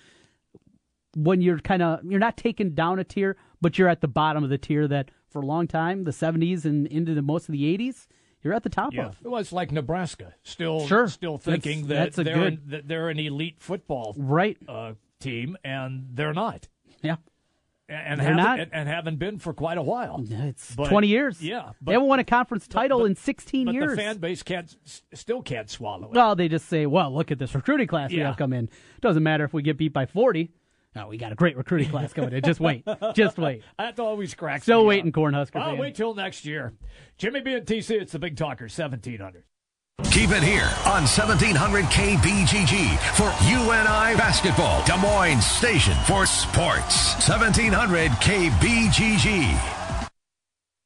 when you're kind of you're not taken down a tier, but you're at the bottom of the tier that for a long time, the 70s and into the most of the 80s, you're at the top yeah. of. It was like Nebraska, still sure. still thinking that's, that that's they're good... that they're an elite football right uh, team, and they're not. Yeah. And, they're not. And, and, haven't been for quite a while. It's but, 20 years. Yeah. But, they haven't won a conference title but, in 16 but years. the fan base can't still can't swallow it. Well, they just say, well, look at this recruiting class yeah. we have come in. Doesn't matter if we get beat by 40. Oh, we got a great recruiting class coming in. Just wait. Just wait. That always cracks Still me waiting, up. Uh, Cornhusker I'll fan. wait till next year. Jimmy B and TC, it's the Big Talker, 1700. Keep it here on 1700 KBGG for UNI basketball. Des Moines station for sports. 1700 KBGG.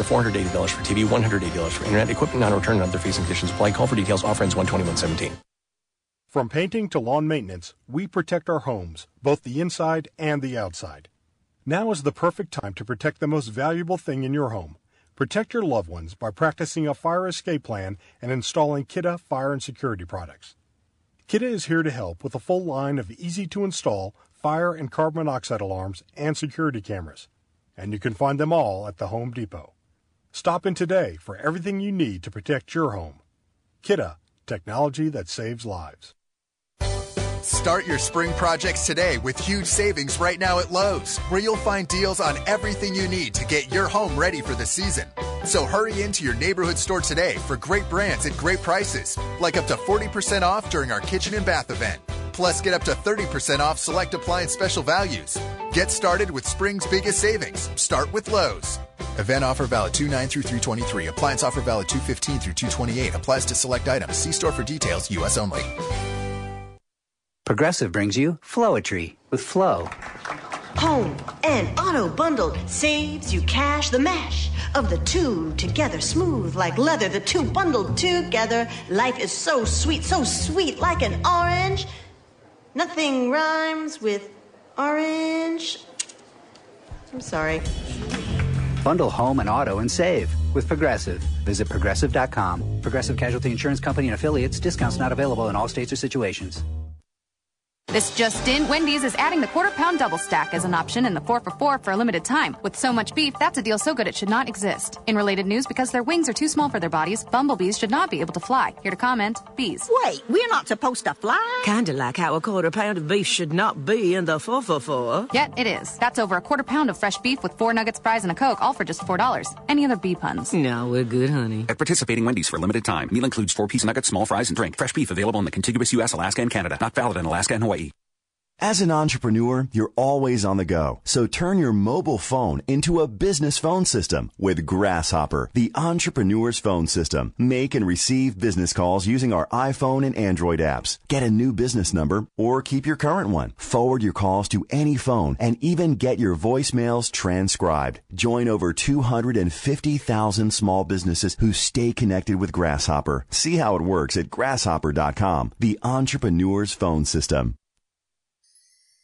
to $480 for TV, $180 for internet, equipment non-return and other fees and conditions apply. Call for details. Offer ends 12117. From painting to lawn maintenance, we protect our homes, both the inside and the outside. Now is the perfect time to protect the most valuable thing in your home. Protect your loved ones by practicing a fire escape plan and installing Kidde fire and security products. Kidde is here to help with a full line of easy to install fire and carbon monoxide alarms and security cameras. And you can find them all at the Home Depot. Stop in today for everything you need to protect your home. Kidde, technology that saves lives. Start your spring projects today with huge savings right now at Lowe's, where you'll find deals on everything you need to get your home ready for the season. So hurry into your neighborhood store today for great brands at great prices, like up to 40% off during our kitchen and bath event. Plus, get up to 30% off select appliance special values. Get started with spring's biggest savings. Start with Lowe's. Event offer valid 29 through 323. Appliance offer valid 215 through 228. Applies to select items. See store for details. U.S. only. Progressive brings you Flowetry with Flow. Home and auto bundled saves you cash the mash of the two together, smooth like leather. The two bundled together. Life is so sweet, so sweet like an orange. Nothing rhymes with orange. I'm sorry. Bundle home and auto and save with Progressive. Visit progressive.com. Progressive Casualty Insurance Company and affiliates. Discounts not available in all states or situations. This just in, Wendy's is adding the quarter pound double stack as an option in the 4 for 4 for a limited time. With so much beef, that's a deal so good it should not exist. In related news, because their wings are too small for their bodies, bumblebees should not be able to fly. Here to comment, bees. Wait, we're not supposed to fly? Kinda like how a quarter pound of beef should not be in the 4 for 4. Yet it is. That's over a quarter pound of fresh beef with four nuggets, fries, and a Coke, all for just $4. Any other bee puns? No, we're good, honey. At participating Wendy's for a limited time. Meal includes four piece nuggets, small fries, and drink. Fresh beef available in the contiguous U.S., Alaska, and Canada. Not valid in Alaska and Hawaii. As an entrepreneur, you're always on the go. So turn your mobile phone into a business phone system with Grasshopper, the entrepreneur's phone system. Make and receive business calls using our iPhone and Android apps. Get a new business number or keep your current one. Forward your calls to any phone and even get your voicemails transcribed. Join over 250,000 small businesses who stay connected with Grasshopper. See how it works at grasshopper.com, the entrepreneur's phone system.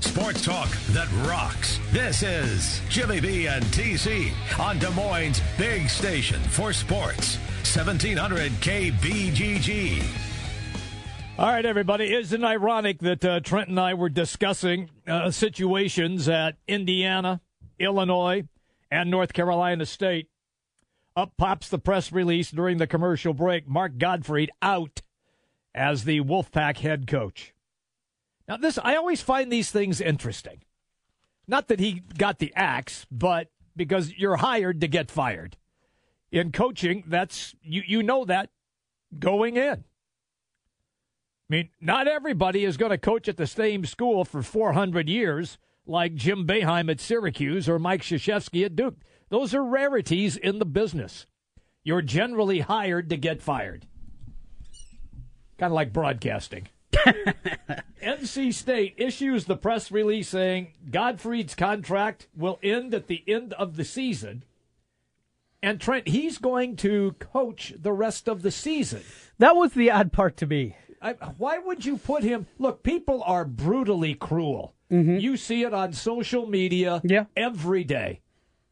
Sports talk that rocks. This is Jimmy B and TC on Des Moines' big station for sports. 1700 KBGG. All right, everybody. Isn't it ironic that uh, Trent and I were discussing uh, situations at Indiana, Illinois, and North Carolina State? Up pops the press release during the commercial break. Mark Gottfried out as the Wolfpack head coach. Now, this I always find these things interesting. Not that he got the axe, but because you're hired to get fired. In coaching, that's you you know that going in. I mean, not everybody is going to coach at the same school for 400 years like Jim Boeheim at Syracuse or Mike Krzyzewski at Duke. Those are rarities in the business. You're generally hired to get fired. Kind of like broadcasting. NC State issues the press release saying Gottfried's contract will end at the end of the season. And Trent, he's going to coach the rest of the season. That was the odd part to me. I, why would you put him? Look, people are brutally cruel. Mm-hmm. You see it on social media yeah. every day.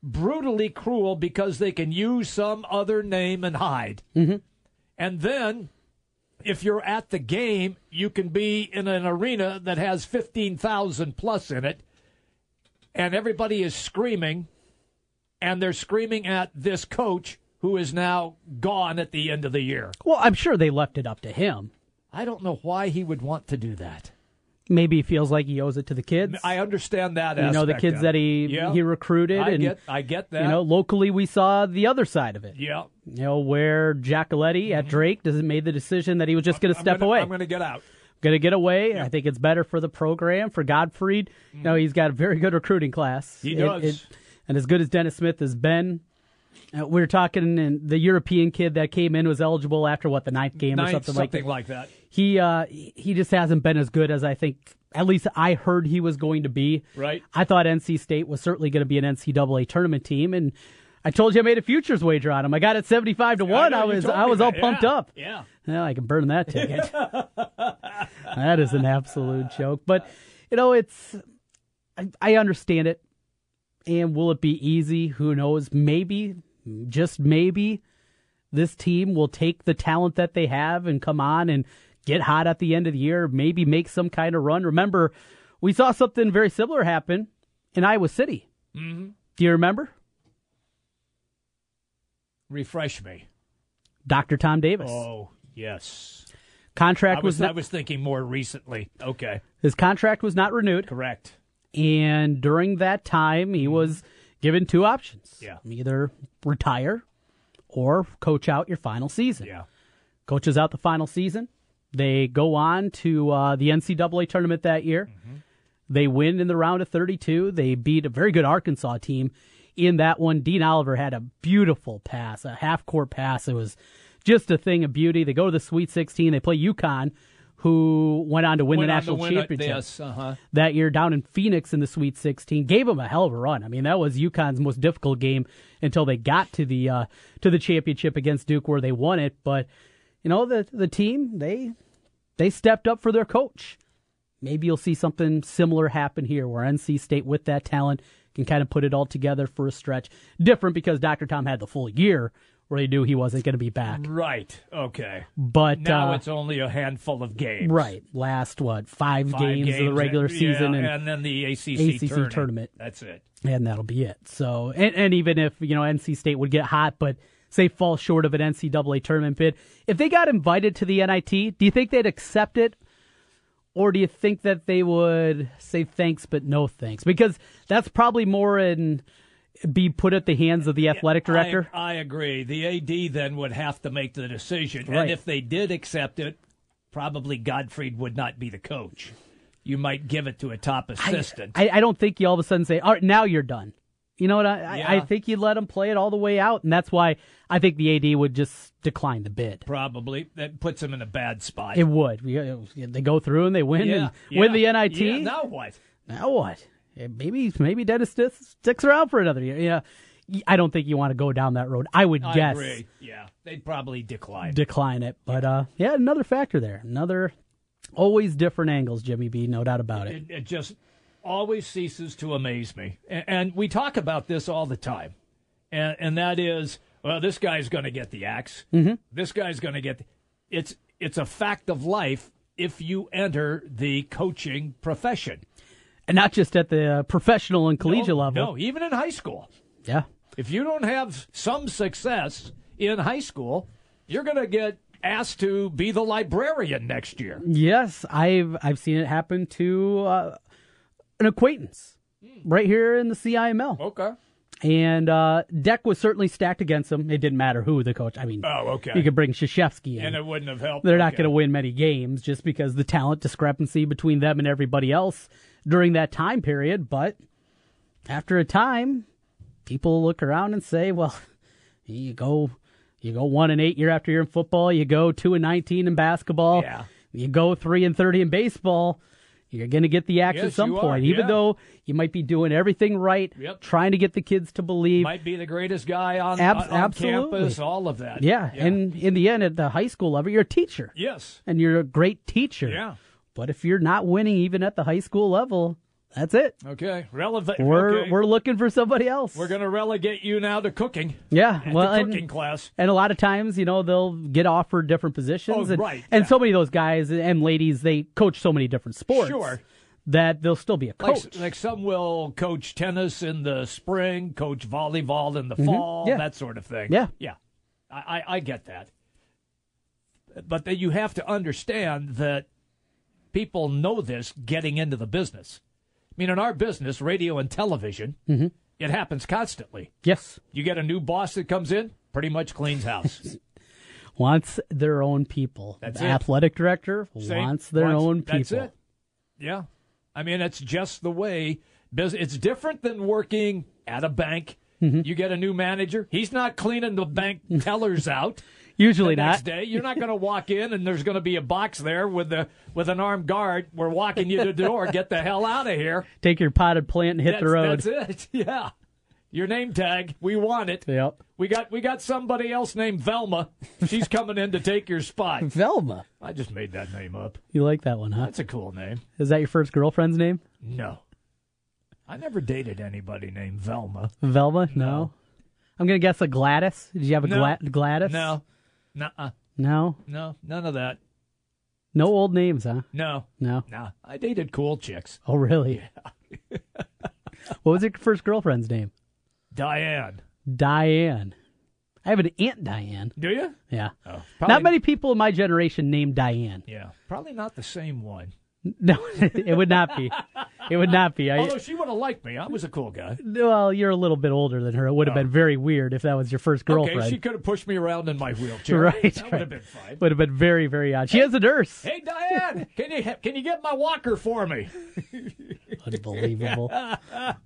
Brutally cruel because they can use some other name and hide. Mm-hmm. And then if you're at the game, you can be in an arena that has 15,000 plus in it, and everybody is screaming, and they're screaming at this coach who is now gone at the end of the year. Well, I'm sure they left it up to him. I don't know why he would want to do that. Maybe he feels like he owes it to the kids. I understand that. You know, the kids that he yeah. he recruited. I and, get, I get that. You know, locally we saw the other side of it. Yeah. You know, where Giacoletti at Drake does made the decision that he was just going to step gonna, away. I'm going to get out. Going to get away. Yeah. I think it's better for the program for Gottfried. Mm. You know, he's got a very good recruiting class. He does. It, it, and as good as Dennis Smith has been, uh, we are talking, and the European kid that came in was eligible after what the ninth game ninth, or something, something like that. Like that. He uh, he just hasn't been as good as I think. At least I heard he was going to be. Right. I thought NC State was certainly going to be an NCAA tournament team, and I told you I made a futures wager on him. I got it seventy five to one. I, I was I was that. all pumped yeah. up. Yeah. Well, I can burn that ticket. that is an absolute joke. But you know, it's I, I understand it. And will it be easy? Who knows? Maybe, just maybe, this team will take the talent that they have and come on and get hot at the end of the year, maybe make some kind of run. Remember, we saw something very similar happen in Iowa City. Mhm. Do you remember? Refresh me. Dr. Tom Davis. Oh, yes. Contract I was, was not, I was thinking more recently. Okay. his contract was not renewed. Correct. And during that time, he was given two options. Yeah. Either retire or coach out your final season. Yeah. Coaches out the final season. They go on to uh, the NCAA tournament that year. They win in the round of 32. They beat a very good Arkansas team in that one. Dean Oliver had a beautiful pass, a half court pass. It was just a thing of beauty. They go to the Sweet 16. They play UConn, who went on to win Went the national win championship uh-huh. that year down in Phoenix in the Sweet 16. Gave them a hell of a run. I mean, that was UConn's most difficult game until they got to the uh, to the championship against Duke, where they won it. But you know, the the team they they stepped up for their coach. Maybe you'll see something similar happen here, where NC State with that talent can kind of put it all together for a stretch. Different because Dr. Tom had the full year where he knew he wasn't going to be back. Right. Okay. But now uh, it's only a handful of games. right last what five, Five games, of the regular yeah, season and, then the ACC, ACC tournament. That's it. and that'll be it. So, and, and even if you know NC State would get hot, but say fall short of an NCAA tournament bid, if they got invited to the NIT, do you think they'd accept it, or do you think that they would say thanks but no thanks? Because that's probably more in be put at the hands of the athletic director. I, I agree. The AD then would have to make the decision, Right. and if they did accept it, probably Gottfried would not be the coach. You might give it to a top assistant. I, I don't think you all of a sudden say, "All right, now you're done." You know what? I, I, I think you let him play it all the way out, and that's why I think the AD would just decline the bid. Probably that puts him in a bad spot. It would. They go through and they win Yeah, and win the NIT. yeah, now what? Now what? Maybe maybe Dennis sticks around for another year. Yeah, I don't think you want to go down that road. I would I guess agree. Yeah, they'd probably decline. decline it, but uh, yeah, another factor there. Another always different angles, Jimmy B. No doubt about it. it, it just always ceases to amaze me. And, and we talk about this all the time. And, and that is, well, this guy's going to get the axe. Mhm. This guy's going to get. The, it's it's a fact of life if you enter the coaching profession. And not just at the uh, professional and collegiate no, level. No, even in high school. Yeah. If you don't have some success in high school, you're going to get asked to be the librarian next year. Yes, I've I've seen it happen to uh, an acquaintance right here in the CIML. Okay. And uh, deck was certainly stacked against him. It didn't matter who the coach. I mean, Oh, okay. You could bring Krzyzewski in. And it wouldn't have helped. They're not Okay. going to win many games just because the talent discrepancy between them and everybody else during that time period. But after a time, people look around and say, "Well, you go, you go one and eight year after year in football. You go two and nineteen in basketball. Yeah. You go three and thirty in baseball." You're going to get the axe at some point, are, even yeah. though you might be doing everything right, Yep. trying to get the kids to believe. Might be the greatest guy on, Ab- on, absolutely. campus, all of that. Yeah, and in the end, at the high school level, you're a teacher. Yes. And you're a great teacher. Yeah. But if you're not winning even at the high school level, that's it. Okay. Relevant. We're okay. we're looking for somebody else. We're going to relegate you now to cooking. yeah, well, the and, cooking class. and a lot of times, you know, they'll get offered different positions. Oh, and, right, And so many of those guys and ladies, they coach so many different sports. Sure. That they'll still be a coach. Like, like some will coach tennis in the spring, coach volleyball in the Mhm. fall, Yeah. that sort of thing. Yeah. Yeah. I, I, I get that. But then you have to understand that people know this getting into the business. I mean, in our business, radio and television, Mhm. it happens constantly. Yes. You get a new boss that comes in, pretty much cleans house. Wants their own people. That's the it. athletic director Same- wants their wants- own people. That's it. Yeah. I mean, it's just the way business. It's different than working at a bank. Mm-hmm. You get a new manager. He's not cleaning the bank tellers out. Usually the next not. day, you're not going to walk in and there's going to be a box there with the with an armed guard. We're walking you to the door. Get the hell out of here. Take your potted plant and hit that's, the road. That's it. Yeah. Your name tag. We want it. Yep. We got we got somebody else named Velma. She's coming in to take your spot. Velma. I just made that name up. You like that one, huh? That's a cool name. Is that your first girlfriend's name? No. I never dated anybody named Velma. Velma? No. I'm gonna guess a Gladys. Did you have a No. Gla- Gladys? No. Nuh-uh. No. No, none of that. No old names, huh? No, No. no. I dated cool chicks. Oh, really? what was your first girlfriend's name? Diane. Diane. I have an Aunt Diane. Do you? Yeah. Oh, Not many people in my generation named Diane. Yeah, probably not the same one. No, it would not be. It would not be. I, Although she would have liked me. I was a cool guy. well, you're a little bit older than her. It would have Oh. been very weird if that was your first girlfriend. Okay, she could have pushed me around in my wheelchair. right. That would have been fine. Would have been very, very odd. She has a nurse. Hey, Diane, can you can you get my walker for me? Unbelievable.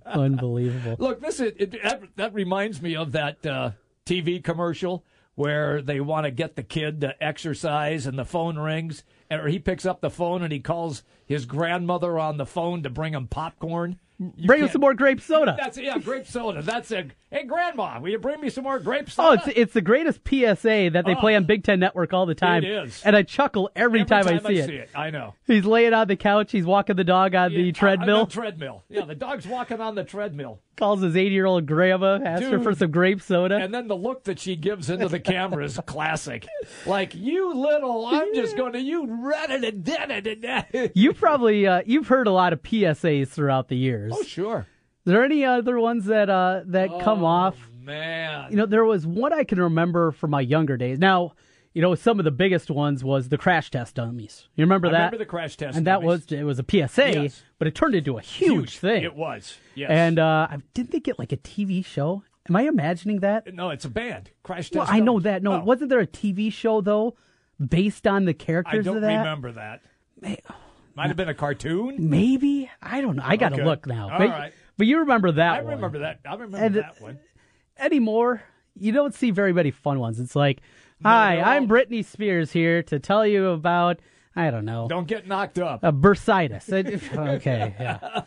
Unbelievable. Look, this is it, that, that reminds me of that uh, TV commercial where they want to get the kid to exercise, and the phone rings, or he picks up the phone and he calls his grandmother on the phone to bring him popcorn. You Bring him some more grape soda. That's yeah, grape soda. That's a hey, grandma, will you bring me some more grape soda? Oh, it's it's the greatest PSA that they Oh. play on oh. Big Ten Network all the time. It is. And I chuckle every, Every time, I, see, it. I know. He's laying on the couch. He's walking the dog on the On treadmill. the treadmill. Yeah, the dog's walking on the treadmill. Calls his 80 year old grandma, asks her for some grape soda. And then the look that she gives into the camera is classic. Like, you little, I'm just going to, you read it and did it. And you probably uh, you've heard a lot of PSAs throughout the years. oh, sure. Is there any other ones that uh, that come Oh, off? Man. You know, there was one I can remember from my younger days. Now, you know, some of the biggest ones was the crash test dummies. You remember I that? remember the crash test and that dummies. was it was a PSA, Yes. but it turned into a huge, thing. It was. Yes. And uh, I- didn't they get like a TV show? Am I imagining that? no, it's a band. Crash test Well, I know dummies. that. No, Oh, wasn't there a TV show though, based on the characters? I characters don't of that? remember that. Might have been a cartoon. Maybe I don't know. I got to Okay. look now. All but, right. but you remember that I one? remember that. I remember And, that one. anymore. You don't see very many fun ones. It's like, hi, I'm Britney Spears here to tell you about I don't know Don't get knocked up. uh, bursitis. Okay, yeah,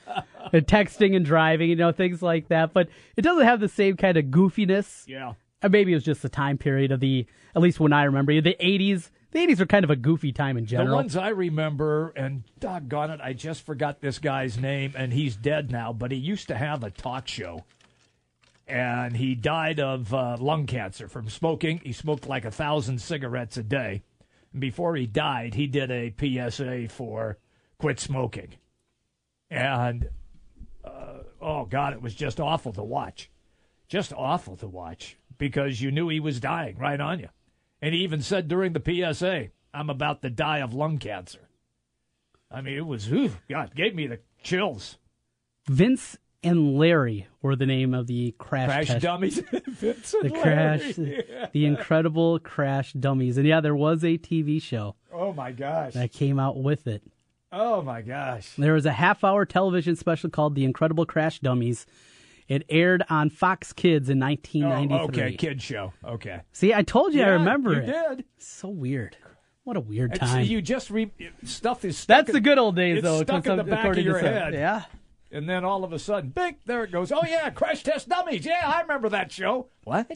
And texting and driving, you know, things like that. But it doesn't have the same kind of goofiness. Yeah. And maybe it was just the time period of the, at least when I remember, the 80s. The 80s are kind of a goofy time in general. The ones I remember, and doggone it, I just forgot this guy's name, and he's dead now, but he used to have a talk show. And he died of uh, lung cancer from smoking. He smoked like a thousand cigarettes a day. And before he died, he did a PSA for quit smoking. And, uh, oh, God, it was just awful to watch. Just awful to watch because you knew he was dying right on you. And he even said during the PSA, I'm about to die of lung cancer. I mean, it was, ooh, God, gave me the chills. Vince and Larry were the name of the crash, Crash test dummies. The crash, Larry. the incredible crash dummies, and yeah, there was a TV show Oh, my gosh. that came out with it. Oh, my gosh. There was a half-hour television special called "The Incredible Crash Dummies." It aired on Fox Kids in Oh, 1993. okay, kid show. Okay. See, I told you I remember you it. did. So weird. What a weird It's- time. you just re- stuff is stuck That's in- the good old days, it's though. Stuck in the back of your head. Yeah. And then all of a sudden, bing, there it goes. Oh yeah, crash test dummies. Yeah, I remember that show. What?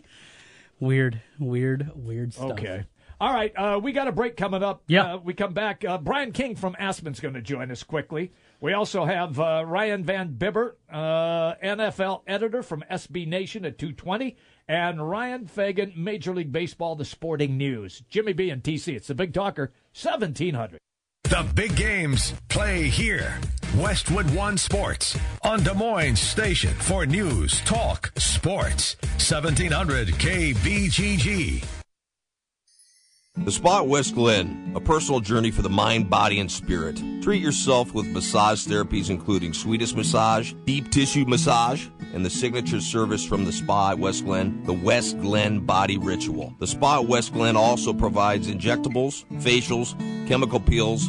Weird, weird, weird stuff. Okay. All right, uh, we got a break coming up. Yeah. Uh, we come back. Uh, Brian King from Aspen's going to join us quickly. We also have uh, Ryan Van Bibber, uh, NFL editor from SB Nation at 220, and Ryan Fagan, Major League Baseball, The Sporting News. Jimmy B and TC. It's the Big Talker, 1700. The big games play here. Westwood One Sports on Des Moines Station for news, talk, sports. 1700 KBGG. The Spa West Glen, a personal journey for the mind, body, and spirit. Treat yourself with massage therapies including Swedish massage, deep tissue massage, and the signature service from the Spa at West Glen, the West Glen Body Ritual. The Spa at West Glen also provides injectables, facials, chemical peels,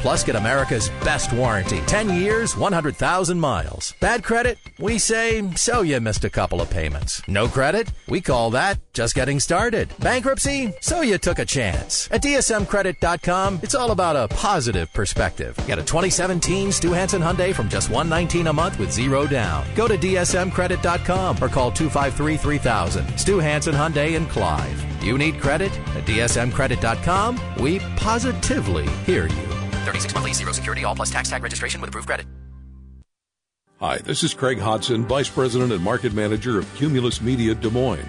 Plus, get America's best warranty 10 years, 100,000 miles. Bad credit? We say, so you missed a couple of payments. No credit? We call that just getting started. Bankruptcy? So you took a chance. At DSMCredit.com, it's all about a positive perspective. Get a 2017 Stew Hansen Hyundai from just 119 a month with zero down. Go to DSMCredit.com or call 253 3000. Stew Hansen Hyundai in Clive. You need credit? At DSMCredit.com, we positively hear you. 36 monthly, zero security, all plus tax tag registration with approved credit. Hi, this is Craig Hodson, Vice President and Market Manager of Cumulus Media Des Moines.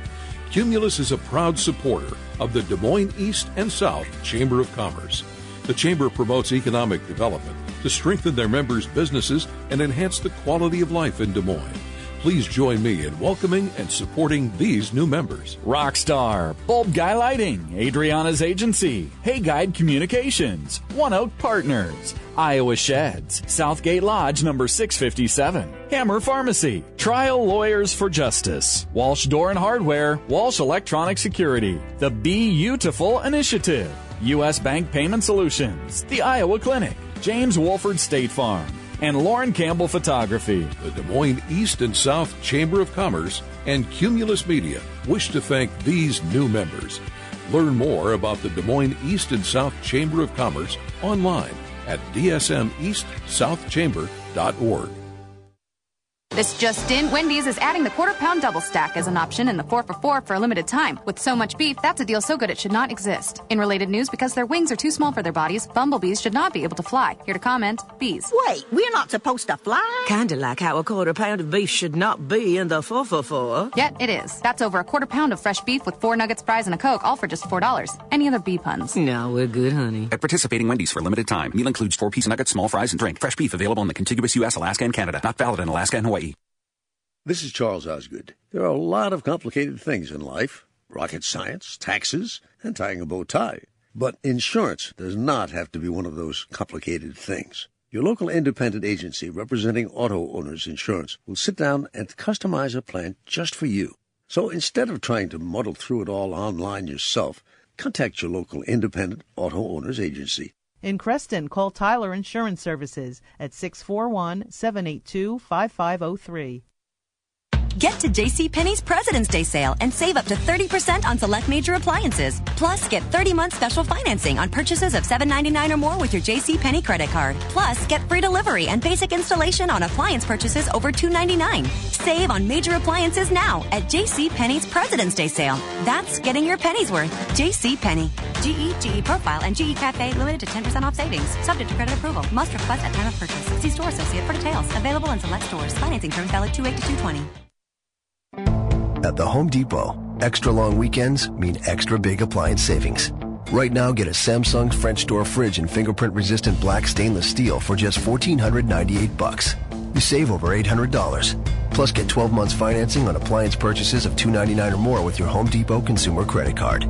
Cumulus is a proud supporter of the Des Moines East and South Chamber of Commerce. The Chamber promotes economic development to strengthen their members' businesses and enhance the quality of life in Des Moines. Please join me in welcoming and supporting these new members. Rockstar, Bulb Guy Lighting, Adriana's Agency, Hey Guide Communications, One Oak Partners, Iowa Sheds, Southgate Lodge number 657, Hammer Pharmacy, Trial Lawyers for Justice, Walsh Door and Hardware, Walsh Electronic Security, the Beautiful Initiative, U.S. Bank Payment Solutions, the Iowa Clinic, James Wolford State Farm, and Lauren Campbell Photography. The Des Moines East and South Chamber of Commerce and Cumulus Media wish to thank these new members. Learn more about the Des Moines East and South Chamber of Commerce online at dsmeastsouthchamber.org. This just in, Wendy's is adding the quarter pound double stack as an option in the 4 for 4 for a limited time. With so much beef, that's a deal so good it should not exist. In related news, because their wings are too small for their bodies, bumblebees should not be able to fly. Here to comment, bees. Wait, we're not supposed to fly? Kinda like how a quarter pound of beef should not be in the 4 for 4. Yet it is. That's over a quarter pound of fresh beef with four nuggets, fries, and a Coke, all for just $4. Any other bee puns? No, we're good, honey. At participating Wendy's for a limited time. Meal includes four piece nuggets, small fries, and drink. Fresh beef available in the contiguous U.S., Alaska, and Canada. Not valid in Alaska and Hawaii. This is Charles Osgood. There are a lot of complicated things in life rocket science, taxes, and tying a bow tie. But insurance does not have to be one of those complicated things. Your local independent agency representing auto owners insurance will sit down and customize a plan just for you. So instead of trying to muddle through it all online yourself, contact your local independent auto owners agency. In Creston, call Tyler Insurance Services at 641 782 5503. Get to JCPenney's President's Day sale and save up to 30% on select major appliances. Plus, get 30-month special financing on purchases of $7.99 or more with your JCPenney credit card. Plus, get free delivery and basic installation on appliance purchases over $2.99. Save on major appliances now at JCPenney's President's Day sale. That's getting your pennies worth. JCPenney. GE, GE Profile, and GE Cafe limited to 10% off savings. Subject to credit approval. Must request at time of purchase. See store associate for details. Available in select stores. Financing terms valid 28 to 220. At the Home Depot, extra long weekends mean extra big appliance savings. Right now, get a Samsung French door fridge in fingerprint resistant black stainless steel for just 1,498 bucks. You save over $800. Plus, get 12 months financing on appliance purchases of 299 or more with your Home Depot consumer credit card.